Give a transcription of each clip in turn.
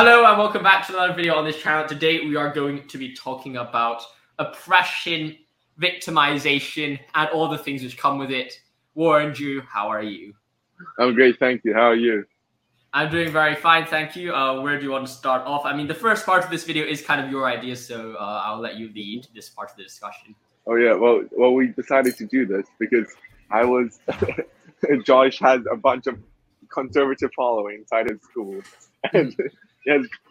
Hello and welcome back to another video on this channel. Today we are going to be talking about oppression, victimization, and all the things which come with it. Warren Drew, how are you? I'm great, thank you. How are you? I'm doing very fine, thank you. Uh, where do you want to start off? I mean, the first part of this video is kind of your idea, so uh, I'll let you lead this part of the discussion. Oh yeah, well, well, we decided to do this because I was Josh has a bunch of conservative following inside his school, and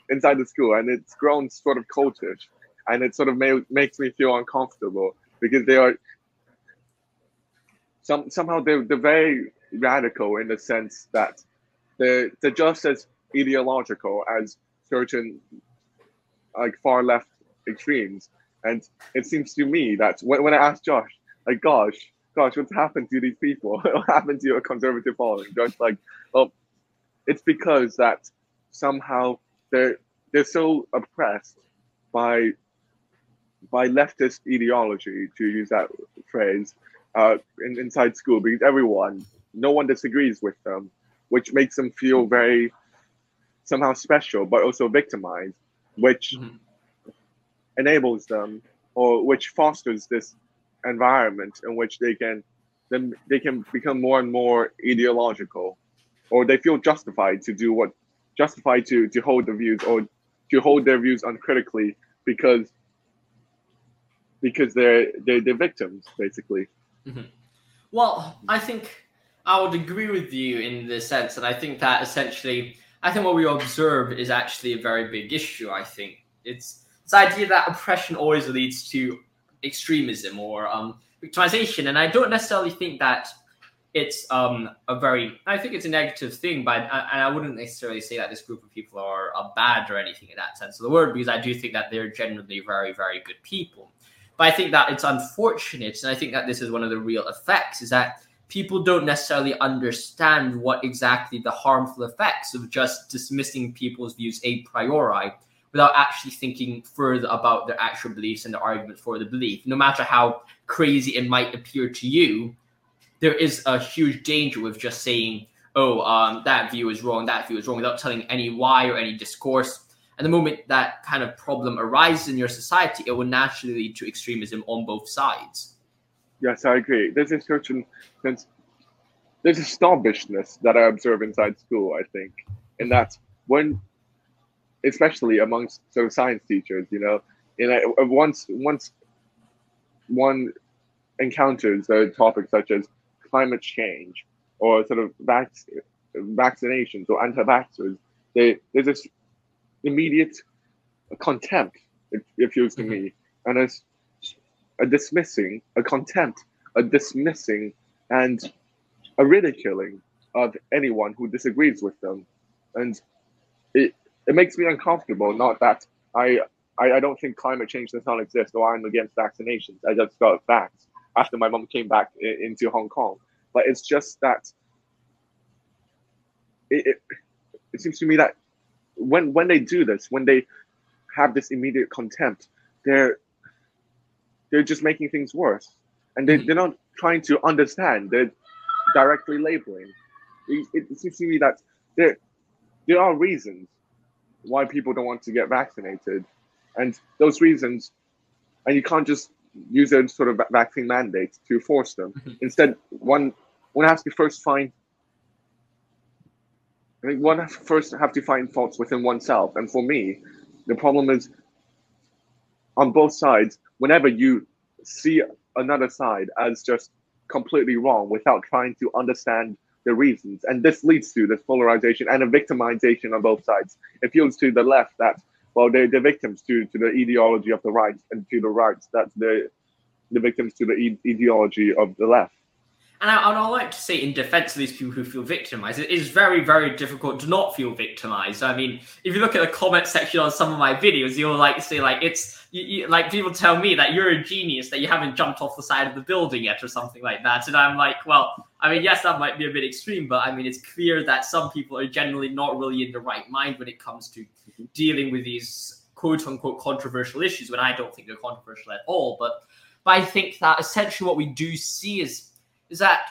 inside the school, and it's grown sort of cultish, and it sort of may, makes me feel uncomfortable because they are some somehow they're, they're very radical in the sense that they're, they're just as ideological as certain like far left extremes. And it seems to me that when, when I asked Josh, like, gosh, gosh, what's happened to these people? what happened to your conservative following? Josh, like, well, it's because that somehow they're they're so oppressed by by leftist ideology, to use that phrase, uh, in, inside school, because everyone, no one disagrees with them, which makes them feel very somehow special, but also victimized, which mm-hmm. enables them or which fosters this environment in which they can then they can become more and more ideological or they feel justified to do what justified to to hold the views or to hold their views uncritically because because they're they're, they're victims basically mm-hmm. well i think i would agree with you in the sense that i think that essentially i think what we observe is actually a very big issue i think it's this idea that oppression always leads to extremism or um, victimization and i don't necessarily think that it's um, a very I think it's a negative thing, but I, and I wouldn't necessarily say that this group of people are, are bad or anything in that sense of the word, because I do think that they're generally very very good people. But I think that it's unfortunate, and I think that this is one of the real effects, is that people don't necessarily understand what exactly the harmful effects of just dismissing people's views a priori without actually thinking further about their actual beliefs and the argument for the belief. No matter how crazy it might appear to you, there is a huge danger with just saying, oh, um, that view is wrong, that view is wrong, without telling any why or any discourse. And the moment that kind of problem arises in your society, it will naturally lead to extremism on both sides. Yes, I agree. There's a certain sense, there's a snobbishness that I observe inside school, I think. And that's when, especially amongst of science teachers, you know, in a, once, once one encounters a topic such as climate change or sort of vac- vaccinations or anti-vaxxers, they, there's this immediate contempt, it, it feels to mm-hmm. me, and a, a dismissing, a contempt, a dismissing, and a ridiculing of anyone who disagrees with them. And it, it makes me uncomfortable, not that I, I, I don't think climate change does not exist or I'm against vaccinations. I just got vaxxed after my mom came back into Hong Kong. But it's just that it, it, it seems to me that when when they do this, when they have this immediate contempt, they're they're just making things worse, and they, they're not trying to understand. They're directly labeling. It, it seems to me that there there are reasons why people don't want to get vaccinated, and those reasons, and you can't just use a sort of vaccine mandate to force them. Mm-hmm. Instead, one one has to first find. I think one first have to find faults within oneself, and for me, the problem is on both sides. Whenever you see another side as just completely wrong without trying to understand the reasons, and this leads to this polarization and a victimization on both sides. It feels to the left that well, they're the victims to, to the ideology of the right, and to the right, That's they're the victims to the e- ideology of the left. And I, and I like to say, in defense of these people who feel victimized, it is very, very difficult to not feel victimized. I mean, if you look at the comment section on some of my videos, you'll like say, like, it's you, you, like people tell me that you're a genius, that you haven't jumped off the side of the building yet, or something like that. And I'm like, well, I mean, yes, that might be a bit extreme, but I mean, it's clear that some people are generally not really in the right mind when it comes to dealing with these quote unquote controversial issues, when I don't think they're controversial at all. But, but I think that essentially what we do see is is that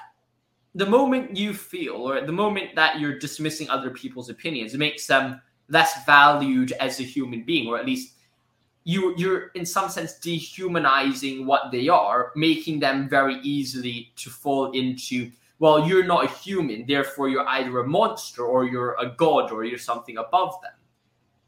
the moment you feel or the moment that you're dismissing other people's opinions, it makes them less valued as a human being, or at least you you're in some sense dehumanizing what they are, making them very easily to fall into. Well, you're not a human, therefore you're either a monster or you're a god or you're something above them.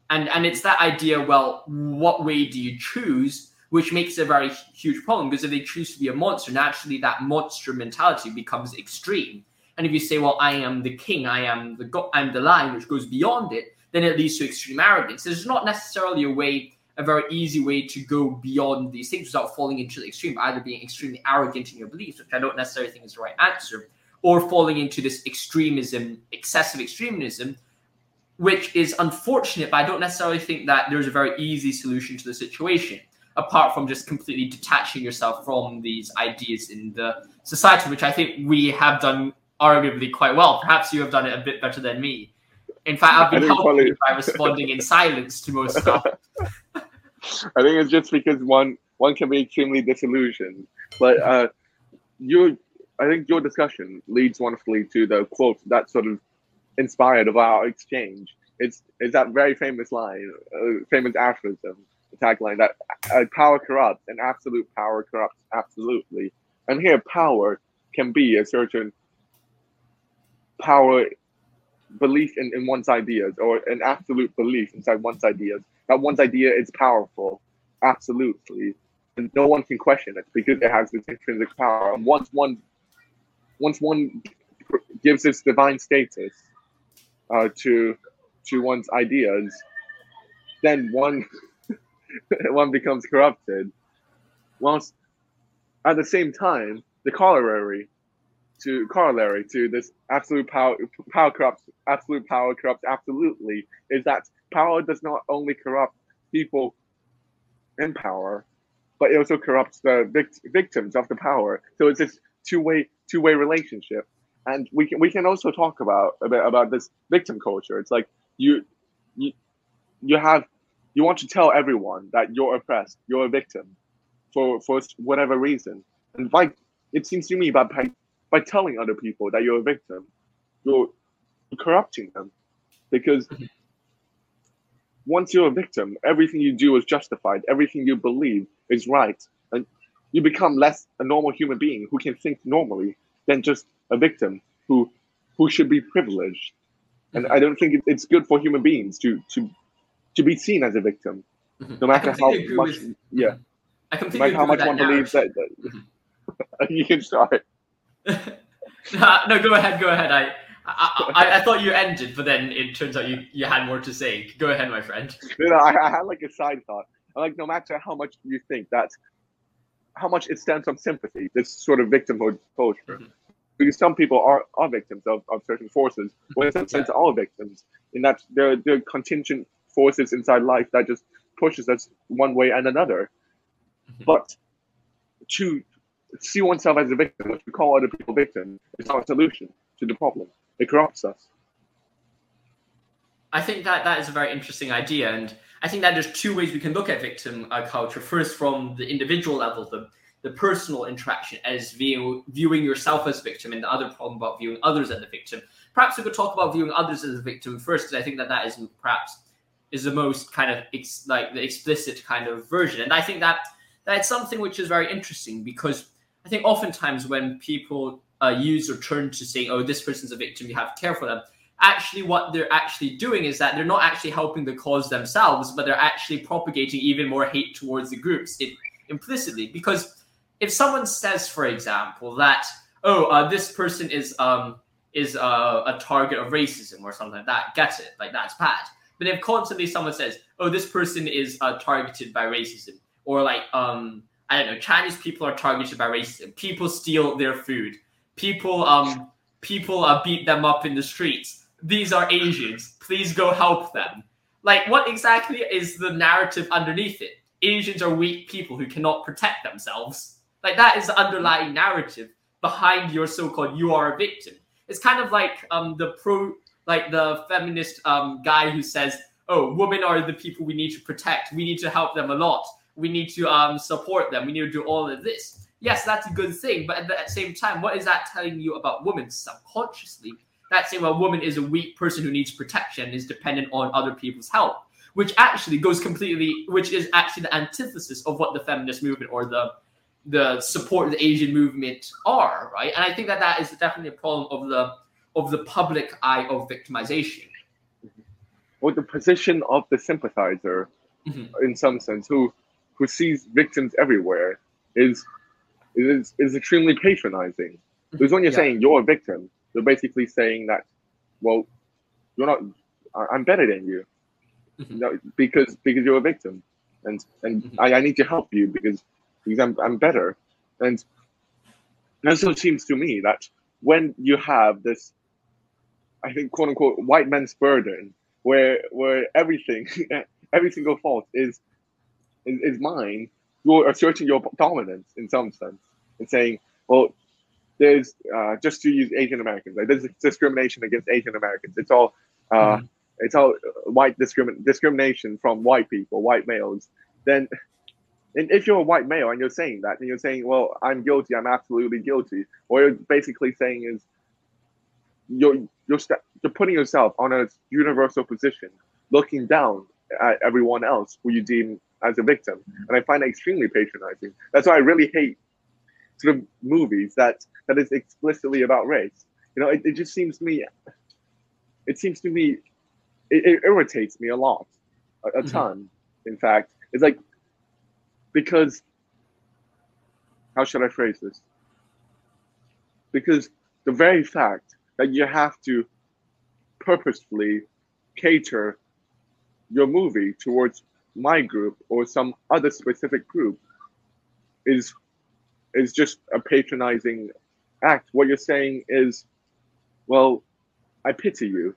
And and it's that idea. Well, what way do you choose? Which makes a very huge problem because if they choose to be a monster, naturally that monster mentality becomes extreme. And if you say, "Well, I am the king, I am the god, I'm the lion," which goes beyond it, then it leads to extreme arrogance. There's not necessarily a way a very easy way to go beyond these things without falling into the extreme, either being extremely arrogant in your beliefs, which I don't necessarily think is the right answer, or falling into this extremism, excessive extremism, which is unfortunate, but I don't necessarily think that there's a very easy solution to the situation, apart from just completely detaching yourself from these ideas in the society, which I think we have done arguably quite well. Perhaps you have done it a bit better than me. In fact, I've been helping by responding in silence to most stuff. I think it's just because one one can be extremely disillusioned. But uh, you, I think your discussion leads wonderfully to the quote that sort of inspired of our exchange. It's it's that very famous line, uh, famous aphorism, tagline that uh, power corrupts and absolute power corrupts absolutely. And here, power can be a certain power belief in, in one's ideas or an absolute belief inside one's ideas that one's idea is powerful, absolutely, and no one can question it because it has this intrinsic power. And once one, once one gives this divine status uh, to to one's ideas, then one one becomes corrupted. Whilst at the same time, the corollary to corollary to this absolute power power corrupts absolute power corrupts absolutely is that power does not only corrupt people in power, but it also corrupts the vict- victims of the power. So it's this two-way two-way relationship. And we can we can also talk about a bit about this victim culture. It's like you you you have you want to tell everyone that you're oppressed, you're a victim for for whatever reason. And by it seems to me by by, telling other people that you're a victim, you're corrupting them because once you're a victim, everything you do is justified, everything you believe is right, and you become less a normal human being who can think normally than just a victim who who should be privileged. And mm-hmm. I don't think it's good for human beings to to to be seen as a victim, mm-hmm. no matter how much. With, yeah, I completely no matter how much one believes that. that mm-hmm. you can start. no, go ahead. Go ahead. I I, I, I, thought you ended, but then it turns out you, you had more to say. Go ahead, my friend. You know, I, I had like a side thought. Like, no matter how much you think that, how much it stems from sympathy, this sort of victimhood culture. Mm-hmm. Because some people are, are victims of, of certain forces, when in some sense are victims, in that they're, they're contingent forces inside life that just pushes us one way and another. Mm-hmm. But to see oneself as a victim, to call other people victims, is not a solution to the problem. It corrupts us. I think that that is a very interesting idea, and I think that there's two ways we can look at victim uh, culture. First, from the individual level, the the personal interaction as view, viewing yourself as victim, and the other problem about viewing others as a victim. Perhaps we could talk about viewing others as a victim first, because I think that that is perhaps is the most kind of ex, like the explicit kind of version, and I think that that's something which is very interesting because I think oftentimes when people uh, use or turn to saying, "Oh, this person's a victim. You have to care for them." Actually, what they're actually doing is that they're not actually helping the cause themselves, but they're actually propagating even more hate towards the groups it, implicitly. Because if someone says, for example, that oh, uh, this person is um, is uh, a target of racism or something like that, get it? Like that's bad. But if constantly someone says, "Oh, this person is uh, targeted by racism," or like um, I don't know, Chinese people are targeted by racism. People steal their food people um people uh, beat them up in the streets. These are Asians. Please go help them. Like, what exactly is the narrative underneath it? Asians are weak people who cannot protect themselves. Like, that is the underlying narrative behind your so-called "you are a victim." It's kind of like um the pro, like the feminist um guy who says, "Oh, women are the people we need to protect. We need to help them a lot. We need to um support them. We need to do all of this." yes, that's a good thing. But at the same time, what is that telling you about women subconsciously? That's saying well, woman is a weak person who needs protection, is dependent on other people's help, which actually goes completely, which is actually the antithesis of what the feminist movement or the the support the Asian movement are, right? And I think that that is definitely a problem of the of the public eye of victimization. Or the position of the sympathizer, mm-hmm. in some sense, who who sees victims everywhere, is is is extremely patronizing. Mm-hmm. Because when you're yeah. saying you're a victim, you're basically saying that, well, you're not. I'm better than you, mm-hmm. because because you're a victim, and and mm-hmm. I, I need to help you because because I'm, I'm better. And and so it seems to me that when you have this, I think, quote unquote, white men's burden, where where everything, every single fault is, is, is mine, you're asserting your dominance in some sense and saying, well, there's uh, just to use Asian Americans, like there's discrimination against Asian Americans. It's all uh, mm-hmm. it's all white discrimin- discrimination from white people, white males. Then and if you're a white male and you're saying that, and you're saying, well, I'm guilty, I'm absolutely guilty, what you're basically saying is you're you're, st- you're putting yourself on a universal position, looking down at everyone else who you deem as a victim. And I find that extremely patronizing. That's why I really hate sort of movies that that is explicitly about race. You know, it, it just seems to me, it seems to me, it, it irritates me a lot, a, a mm-hmm. ton. In fact, it's like because how should I phrase this? Because the very fact that you have to purposefully cater your movie towards my group or some other specific group is is just a patronizing act. What you're saying is, well, I pity you,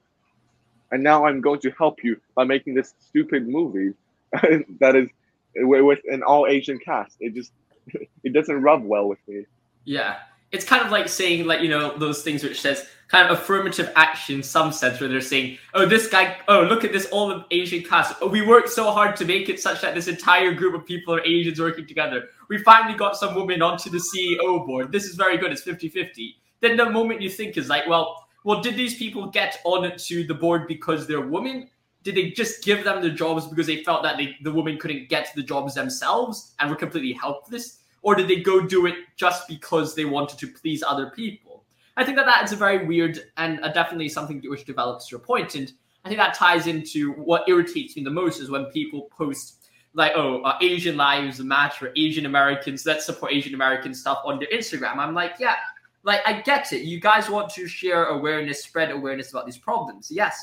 and now I'm going to help you by making this stupid movie that is with an all Asian cast. It just it doesn't rub well with me. Yeah, it's kind of like saying like you know those things which says kind of affirmative action some sense where they're saying oh this guy oh look at this all of asian cast oh, we worked so hard to make it such that this entire group of people are asians working together. We finally got some women onto the ceo board. This is very good. It's 50-50 then the moment you think is like well well did these people get onto the board because they're women? Did they just give them the jobs because they felt that they, the women couldn't get the jobs themselves and were completely helpless? Or did they go do it just because they wanted to please other people? I think that that is a very weird and definitely something which develops your point. And I think that ties into what irritates me the most is when people post like, oh, uh, Asian lives matter, Asian Americans, let's support Asian American stuff on their Instagram. I'm like, yeah, like I get it. You guys want to share awareness, spread awareness about these problems. Yes,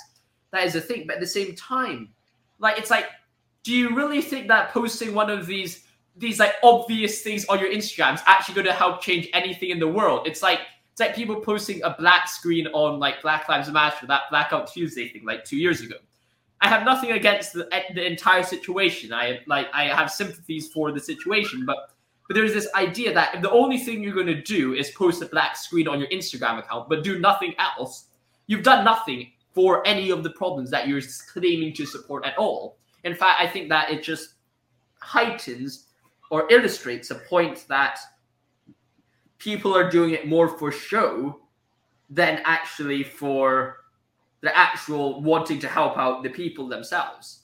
that is a thing. But at the same time, like it's like, do you really think that posting one of these these like obvious things on your Instagram is actually going to help change anything in the world? It's like it's like people posting a black screen on like Black Lives Matter, that Blackout Tuesday thing, like two years ago. I have nothing against the, eh, the entire situation. I like I have sympathies for the situation, but but there's this idea that if the only thing you're going to do is post a black screen on your Instagram account, but do nothing else, you've done nothing for any of the problems that you're claiming to support at all. In fact, I think that it just heightens or illustrates a point that people are doing it more for show than actually for the actual wanting to help out the people themselves.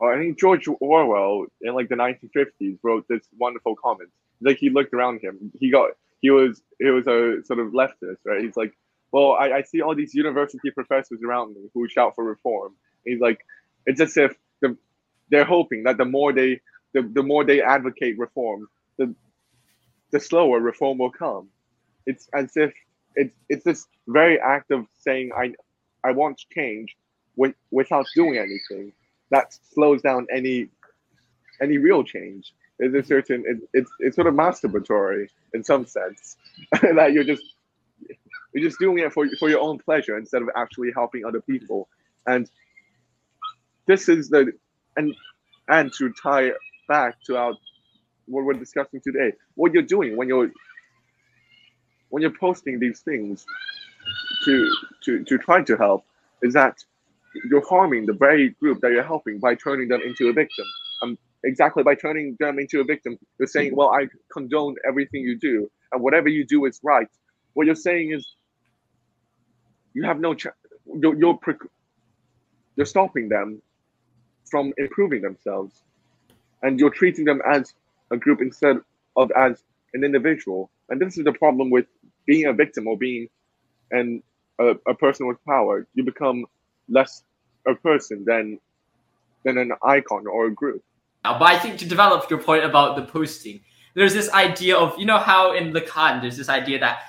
Oh, I think George Orwell in like the 1950s wrote this wonderful comment. Like he looked around him, he got he was he was a sort of leftist, right? He's like well, I, I see all these university professors around me who shout for reform. He's like, it's as if the, they're hoping that the more they the, the more they advocate reform, the the slower reform will come. It's as if it's it's this very act of saying I I want change with, without doing anything that slows down any any real change. There's a mm-hmm. certain it, it's it's sort of masturbatory in some sense that you're just you're just doing it for for your own pleasure instead of actually helping other people. And this is the and and to tie back to our what we're discussing today, what you're doing when you're when you're posting these things to to to try to help is that you're harming the very group that you're helping by turning them into a victim. Um, exactly by turning them into a victim, you're saying, "Well, I condone everything you do, and whatever you do is right." What you're saying is you have no chance. You're, you're, you're stopping them from improving themselves, and you're treating them as a group instead of as an individual. And this is the problem with being a victim or being an a, a person with power. You become less a person than than an icon or a group. But I think to develop your point about the posting, there's this idea of you know how in Lacan there's this idea that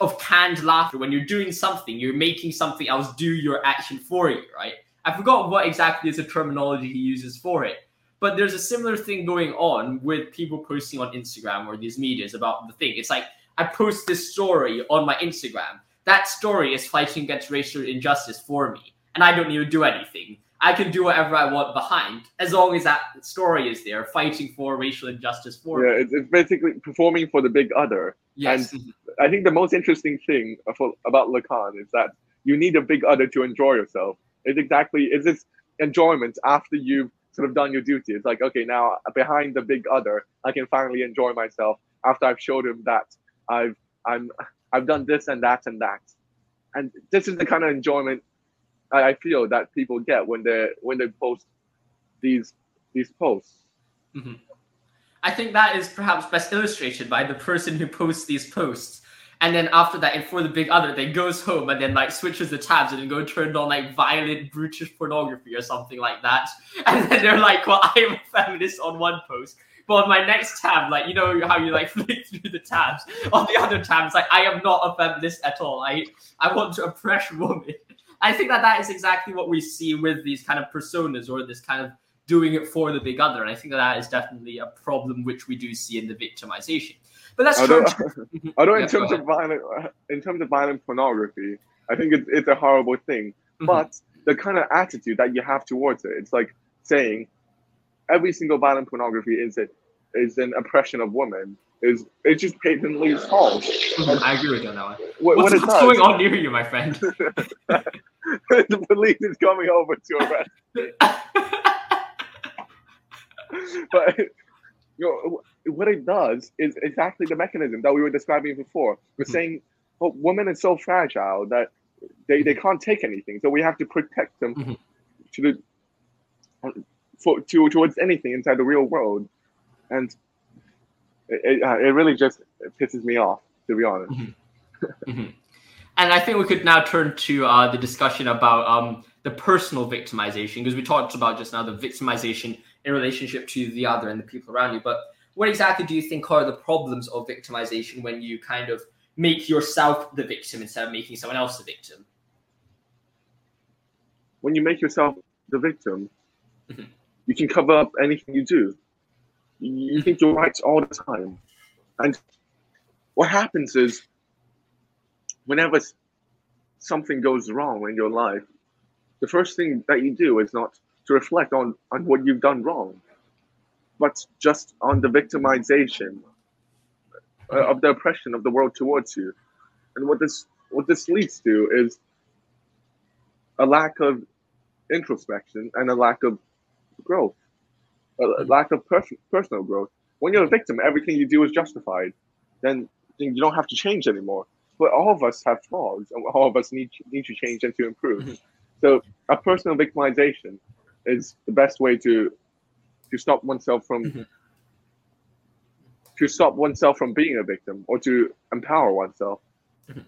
of canned laughter when you're doing something, you're making something else do your action for you, right? I forgot what exactly is the terminology he uses for it. But there's a similar thing going on with people posting on Instagram or these medias about the thing. It's like I post this story on my Instagram. That story is fighting against racial injustice for me, and I don't need to do anything. I can do whatever I want behind, as long as that story is there, fighting for racial injustice for yeah, me. Yeah, it's, basically performing for the big other. Yes. And I think the most interesting thing about Lacan is that you need a big other to enjoy yourself. It's exactly it's this enjoyment after you've sort of done your duty. It's like, okay, now behind the big other, I can finally enjoy myself after I've showed him that I've I'm I've done this and that and that. And this is the kind of enjoyment I, feel that people get when they when they post these these posts. Mm-hmm. I think that is perhaps best illustrated by the person who posts these posts and then after that, and for the big other, they goes home and then like switches the tabs and then go turned on like violent, brutish pornography or something like that. And then they're like, "Well, I am a feminist" on one post, but on my next tab, like you know how you like flick through the tabs. On the other tab, it's like I am not a feminist at all. I I want to oppress women. I think that that is exactly what we see with these kind of personas or this kind of doing it for the big other. And I think that that is definitely a problem which we do see in the victimization. But that's although, although in terms of violent, in terms of violent pornography, I think it's, it's a horrible thing. Mm-hmm. But the kind of attitude that you have towards it, it's like saying every single violent pornography is it is an oppression of women. Is it's just patently false. Mm-hmm. I agree with you on that one. What, what's, what what's going on near you, my friend? the police is coming over to arrest me. but you know, what it does is exactly the mechanism that we were describing before. We're mm-hmm. saying, oh, women are so fragile that they, they can't take anything, so we have to protect them mm-hmm. to the for to towards anything inside the real world, and it, it, uh, it really just pisses me off to be honest. Mm-hmm. mm-hmm. And I think we could now turn to uh, the discussion about um, the personal victimization because we talked about just now the victimization in relationship to the other and the people around you. But what exactly do you think are the problems of victimization when you kind of make yourself the victim instead of making someone else the victim? When you make yourself the victim, mm-hmm. you can cover up anything you do. You think you're right all the time. And what happens is, whenever something goes wrong in your life, the first thing that you do is not to reflect on, on what you've done wrong, but just on the victimization uh, of the oppression of the world towards you. And what this what this leads to is a lack of introspection and a lack of growth, a lack of pers- personal growth. When you're a victim, everything you do is justified. Then, then you don't have to change anymore. But all of us have flaws, and all of us need need to change and to improve. Mm-hmm. So, a personal victimization is the best way to to stop oneself from mm-hmm. to stop oneself from being a victim or to empower oneself. Mm-hmm.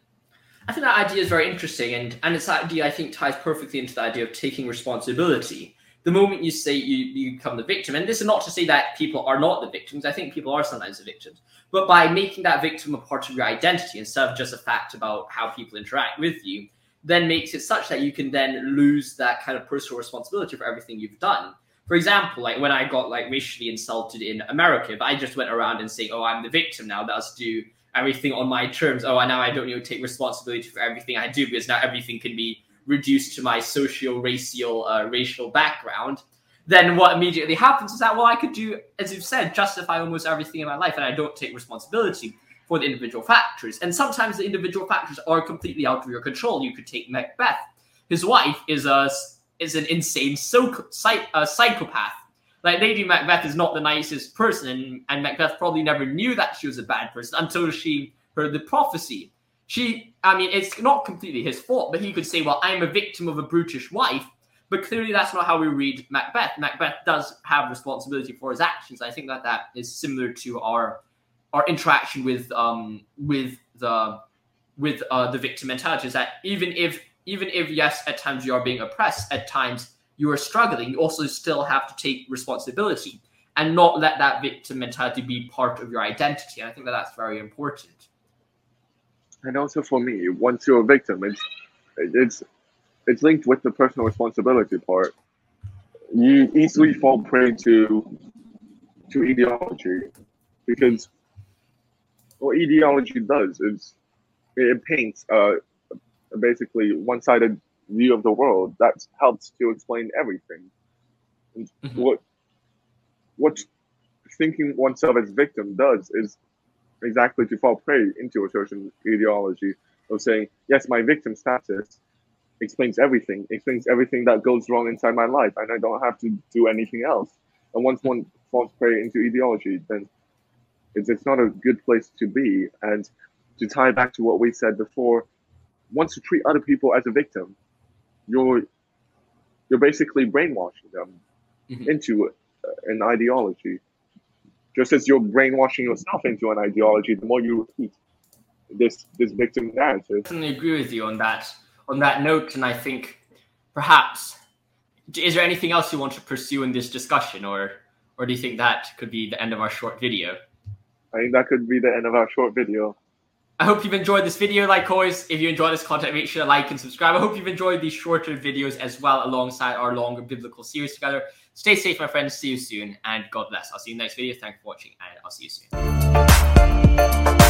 I think that idea is very interesting, and and it's that idea I think ties perfectly into the idea of taking responsibility. The moment you say you, you become the victim, and this is not to say that people are not the victims. I think people are sometimes the victims, but by making that victim a part of your identity instead of just a fact about how people interact with you, then makes it such that you can then lose that kind of personal responsibility for everything you've done. For example, like when I got like racially insulted in America, if I just went around and saying, "Oh, I'm the victim now. That's do everything on my terms. Oh, and now I don't need to take responsibility for everything I do because now everything can be reduced to my socio racial uh, racial background." Then what immediately happens is that well, I could do, as you've said, justify almost everything in my life, and I don't take responsibility for the individual factors. And sometimes the individual factors are completely out of your control. You could take Macbeth. His wife is a is an insane so, psych, uh, psychopath. Like Lady Macbeth is not the nicest person, and, and Macbeth probably never knew that she was a bad person until she heard the prophecy. she, I mean, it's not completely his fault, but he could say, well, I'm a victim of a brutish wife. But clearly, that's not how we read Macbeth. Macbeth does have responsibility for his actions. I think that that is similar to our our interaction with um with the with uh, the victim mentality. Is that even if even if yes, at times you are being oppressed, at times you are struggling, you also still have to take responsibility and not let that victim mentality be part of your identity. And I think that that's very important and also for me, once you're a victim, it's it's it's linked with the personal responsibility part. You easily fall prey to to ideology because what ideology does is it paints uh, basically one-sided view of the world that helps to explain everything. And mm-hmm. what what thinking oneself as victim does is exactly to fall prey into a certain ideology of saying, yes, my victim status explains everything, explains everything that goes wrong inside my life, and I don't have to do anything else. And once one falls prey into ideology, then it's, it's not a good place to be. And to tie back to what we said before, once you treat other people as a victim, you're you're basically brainwashing them mm-hmm. into an ideology just as you're brainwashing yourself into an ideology, the more you repeat this this victim narrative. I definitely agree with you on that on that note, and I think perhaps is there anything else you want to pursue in this discussion, or or do you think that could be the end of our short video? I think that could be the end of our short video. I hope you've enjoyed this video. Like always, if you enjoy this content, make sure to like and subscribe. I hope you've enjoyed these shorter videos as well alongside our longer biblical series together. Stay safe, my friends. See you soon, and God bless. I'll see you in the next video. Thank you for watching, and I'll see you soon.